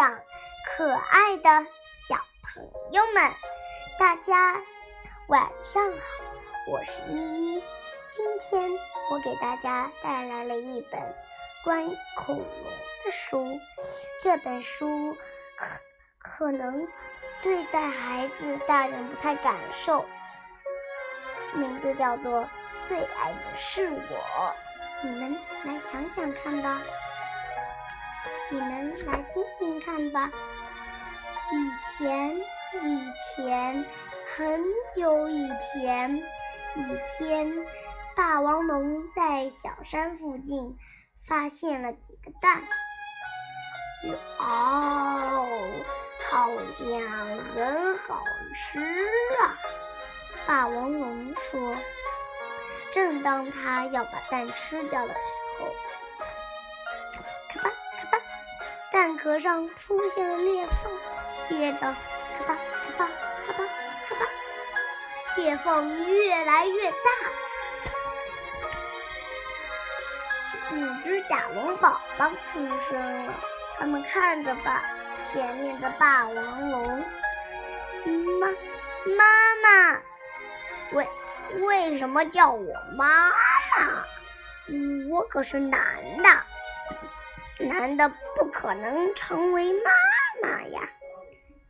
长，可爱的小朋友们，大家晚上好！我是依依，今天我给大家带来了一本关于恐龙的书。这本书可可能对待孩子、大人不太感受，名字叫做《最爱的是我》，你们来想想看吧。你们来听听看吧。以前，以前，很久以前，一天，霸王龙在小山附近发现了几个蛋。哦，好像很好吃啊！霸王龙说。正当他要把蛋吃掉的时候，蛋壳上出现了裂缝，接着咔吧咔吧咔吧咔吧，裂缝越来越大。五只甲龙宝宝出生了，他们看着吧，前面的霸王龙。妈，妈妈，为为什么叫我妈妈？我可是男的。男的不可能成为妈妈呀，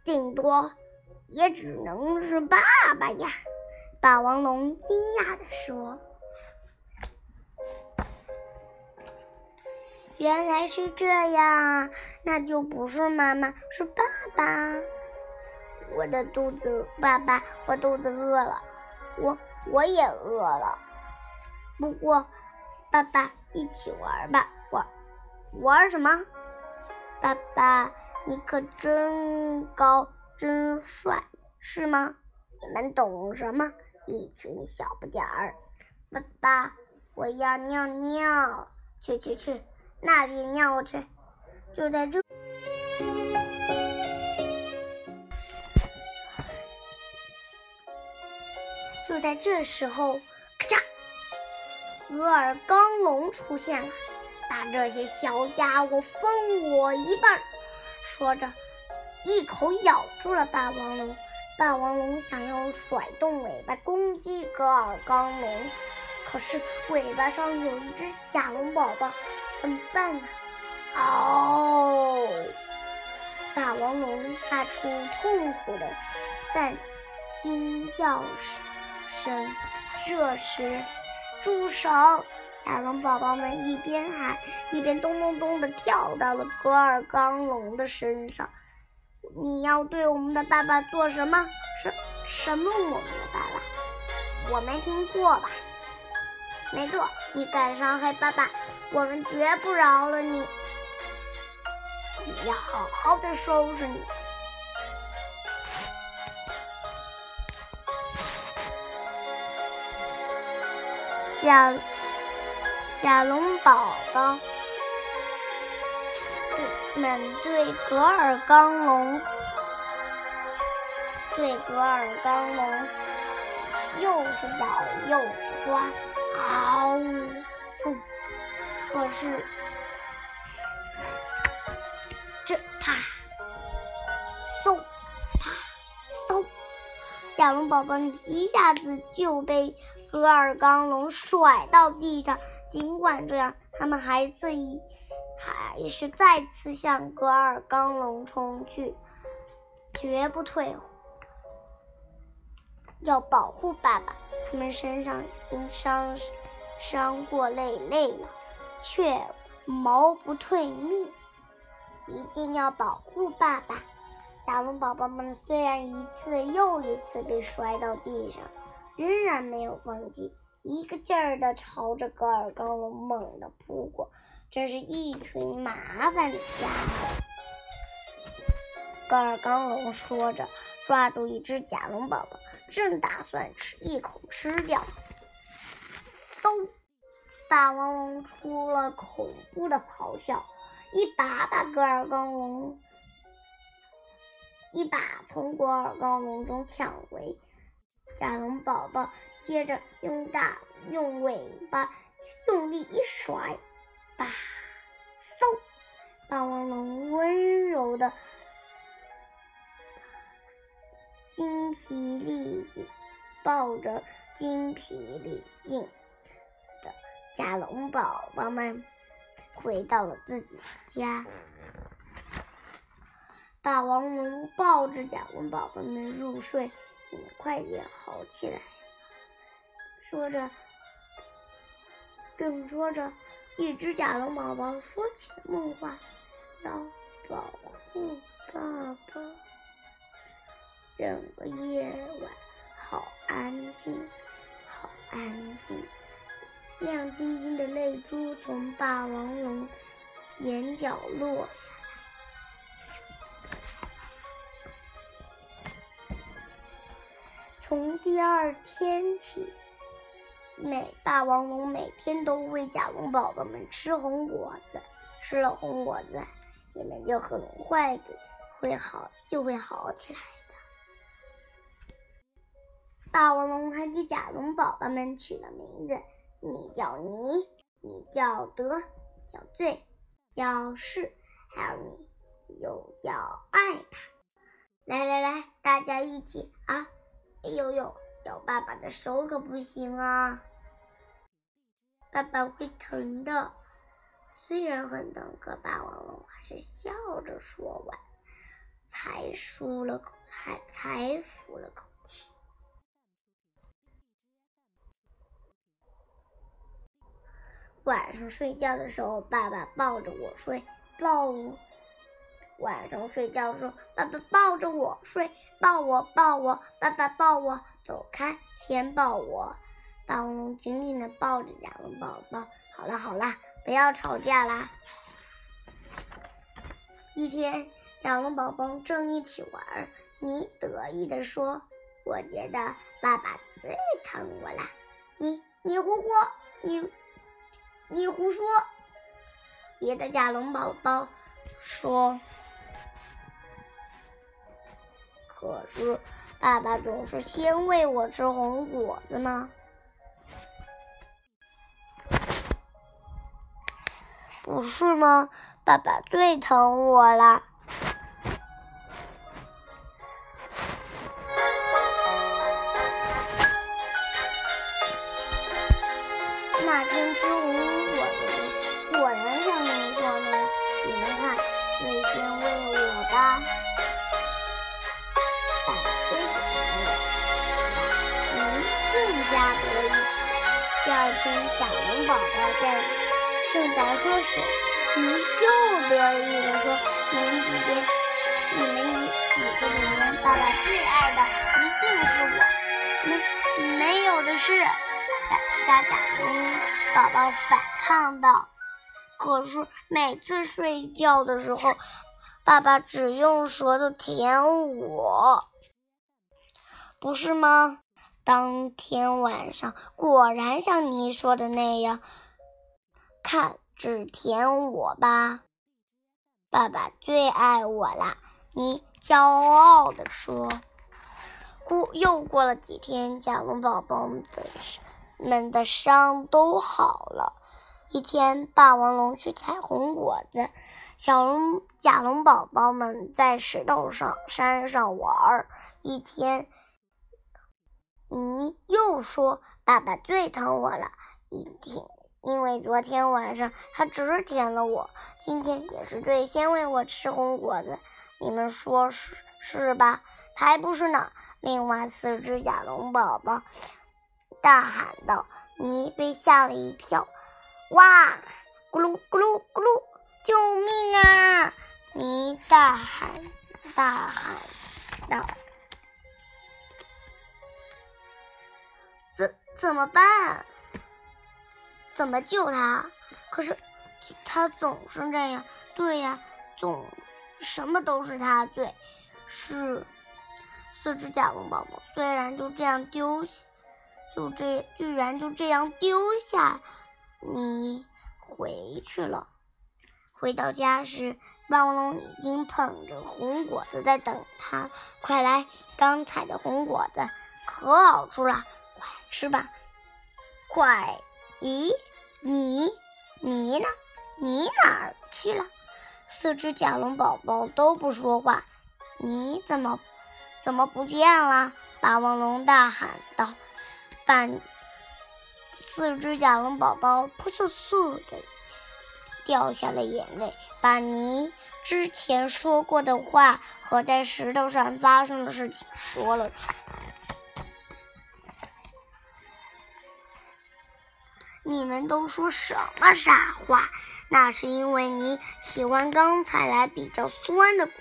顶多也只能是爸爸呀。霸王龙惊讶地说：“原来是这样，那就不是妈妈，是爸爸。我的肚子，爸爸，我肚子饿了，我我也饿了。不过，爸爸，一起玩吧，玩。”什么？爸爸，你可真高，真帅，是吗？你们懂什么？一群小不点儿。爸爸，我要尿尿，去去去，那边尿去。就在这，就在这时候，咔嚓，额尔刚龙出现了。把这些小家伙分我一半！说着，一口咬住了霸王龙。霸王龙想要甩动尾巴攻击格尔刚龙，可是尾巴上有一只甲龙宝宝，怎么办呢？嗷！霸王龙发出痛苦的在惊叫声。这时，住手！甲龙宝宝们一边喊，一边咚咚咚的跳到了格尔刚龙的身上。你要对我们的爸爸做什么？什什么？我们的爸爸？我没听错吧？没错，你敢伤害爸爸，我们绝不饶了你！你要好好的收拾你！甲。甲龙宝宝们对格尔刚龙，对格尔刚龙又是咬又是抓，嗷呜！可是这啪，嗖，啪，嗖，甲龙宝宝一下子就被格尔刚龙甩到地上。尽管这样，他们还自己还是再次向格尔刚龙冲去，绝不退。要保护爸爸，他们身上已经伤伤过累累了，却毛不退命。一定要保护爸爸！甲龙宝宝们虽然一次又一次被摔到地上，仍然没有放弃。一个劲儿的朝着格尔高龙猛地扑过，真是一群麻烦的家伙。格尔刚龙说着，抓住一只甲龙宝宝，正打算吃一口吃掉。咚！霸王龙出了恐怖的咆哮，一把把格尔刚龙，一把从格尔刚龙中抢回甲龙宝宝。接着用大用尾巴用力一甩，吧，嗖！霸王龙温柔的、精疲力尽抱着精疲力尽的甲龙宝宝们，回到了自己的家。霸王龙抱着甲龙宝宝们入睡，你快点好起来。说着，正说着，一只甲龙宝宝说起了梦话，要保护爸爸。整个夜晚好安静，好安静，亮晶晶的泪珠从霸王龙眼角落下。从第二天起，每霸王龙每天都喂甲龙宝宝们吃红果子，吃了红果子，你们就很快会好，就会好起来的。霸王龙还给甲龙宝宝们取了名字，你叫尼，你叫德，叫罪，叫是，还有你又叫爱。来来来，大家一起啊！哎呦呦，咬爸爸的手可不行啊！爸爸会疼的。虽然很疼，可霸王龙还是笑着说完，才舒了口，还才服了口气。晚上睡觉的时候，爸爸抱着我睡，抱我。晚上睡觉时，爸爸抱着我睡，抱我抱我，爸爸抱我，走开，先抱我。霸王龙紧紧的抱着甲龙宝宝。好了好了，不要吵架啦。一天，甲龙宝宝正一起玩，你得意的说：“我觉得爸爸最疼我啦。”你你胡胡，你你胡说。别的甲龙宝宝说。可是，爸爸总是先喂我吃红果子呢，不是吗？爸爸最疼我了。嗯，更加得一起。第二天，甲龙宝宝在正在喝水，你又得意地说：“你们几个，你们几个里面，爸爸最爱的一定是我。”没没有的事，其他甲龙宝宝反抗道。可是每次睡觉的时候，爸爸只用舌头舔我，不是吗？当天晚上果然像你说的那样，看，只舔我吧，爸爸最爱我啦！你骄傲地说。过又过了几天，甲龙宝宝的们的伤都好了。一天，霸王龙去采红果子，小龙甲龙宝宝们在石头上山上玩一天。你又说爸爸最疼我了，一天，因为昨天晚上他只舔了我，今天也是最先喂我吃红果子。你们说是是吧？才不是呢！另外四只甲龙宝宝大喊道：“你被吓了一跳！”哇！咕噜咕噜咕噜！救命啊！你大喊大喊道。怎么办？怎么救他？可是他总是这样。对呀，总什么都是他罪。是四只甲龙宝宝，虽然就这样丢，就这居然就这样丢下你回去了。回到家时，霸王龙已经捧着红果子在等他。快来，刚采的红果子可好吃了。快吃吧，快！咦，你你呢？你哪儿去了？四只甲龙宝宝都不说话。你怎么怎么不见了？霸王龙大喊道。半四只甲龙宝宝扑簌簌的掉下了眼泪，把你之前说过的话和在石头上发生的事情说了出来。你们都说什么傻话？那是因为你喜欢刚才来比较酸的果，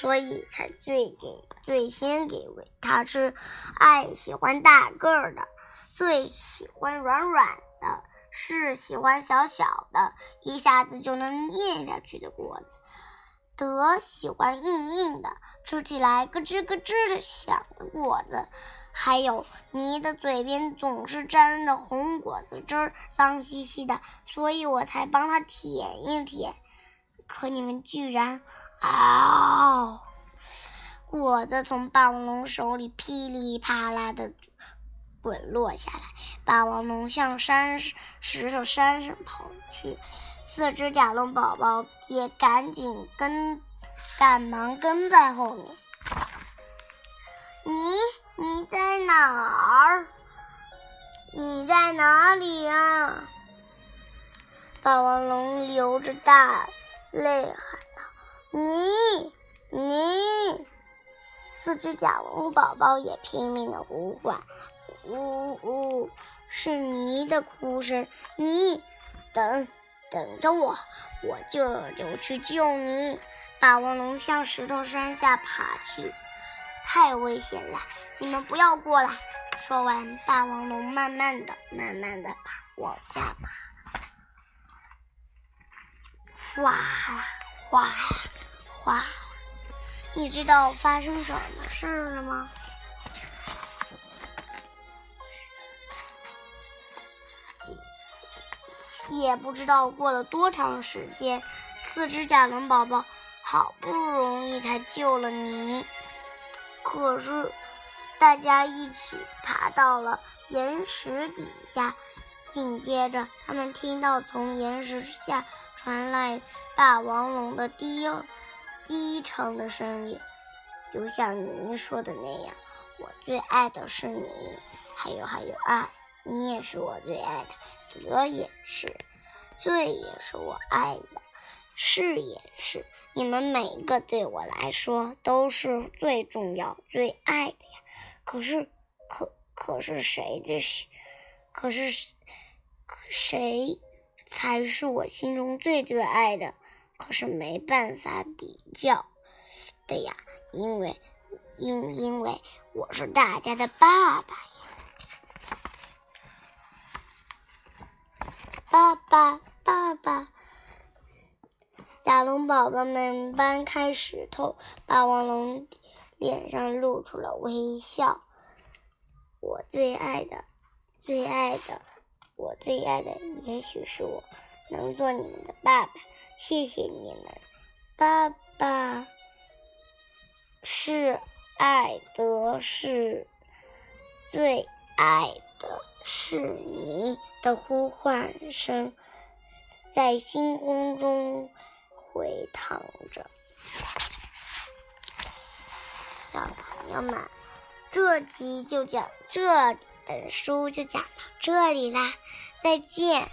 所以才最给最先给喂它吃。爱喜欢大个儿的，最喜欢软软的，是喜欢小小的，一下子就能咽下去的果子。德喜欢硬硬的，吃起来咯吱咯吱的响的果子。还有你的嘴边总是沾着红果子汁儿，脏兮兮的，所以我才帮他舔一舔。可你们居然，嗷！果子从霸王龙手里噼里啪啦的滚落下来，霸王龙向山石头山上跑去，四只甲龙宝宝也赶紧跟，赶忙跟在后面。哪儿？你在哪里呀？霸王龙流着大泪喊道：“你，你！”四只甲龙宝宝也拼命的呼唤：“呜呜！”是你的哭声。你等等着我，我这就去救你。霸王龙向石头山下爬去。太危险了！你们不要过来！说完，霸王龙慢慢的、慢慢的爬，往下爬。哗啦哗啦哗啦！你知道发生什么事了吗？也不知道过了多长时间，四只甲龙宝宝好不容易才救了你。可是，大家一起爬到了岩石底下。紧接着，他们听到从岩石下传来霸王龙的低低沉的声音，就像您说的那样：“我最爱的是你，还有还有爱，你也是我最爱的，德也是，罪也是我爱的，是也是。”你们每一个对我来说都是最重要、最爱的呀。可是，可可是谁的？可是谁才是我心中最最爱的？可是没办法比较的呀，因为因因为我是大家的爸爸呀，爸爸，爸爸。甲龙宝宝们搬开石头，霸王龙脸上露出了微笑。我最爱的，最爱的，我最爱的，也许是我能做你们的爸爸。谢谢你们，爸爸是爱的，是最爱的，是你的呼唤声在星空中。回躺着，小朋友们，这集就讲这本书就讲到这里啦，再见。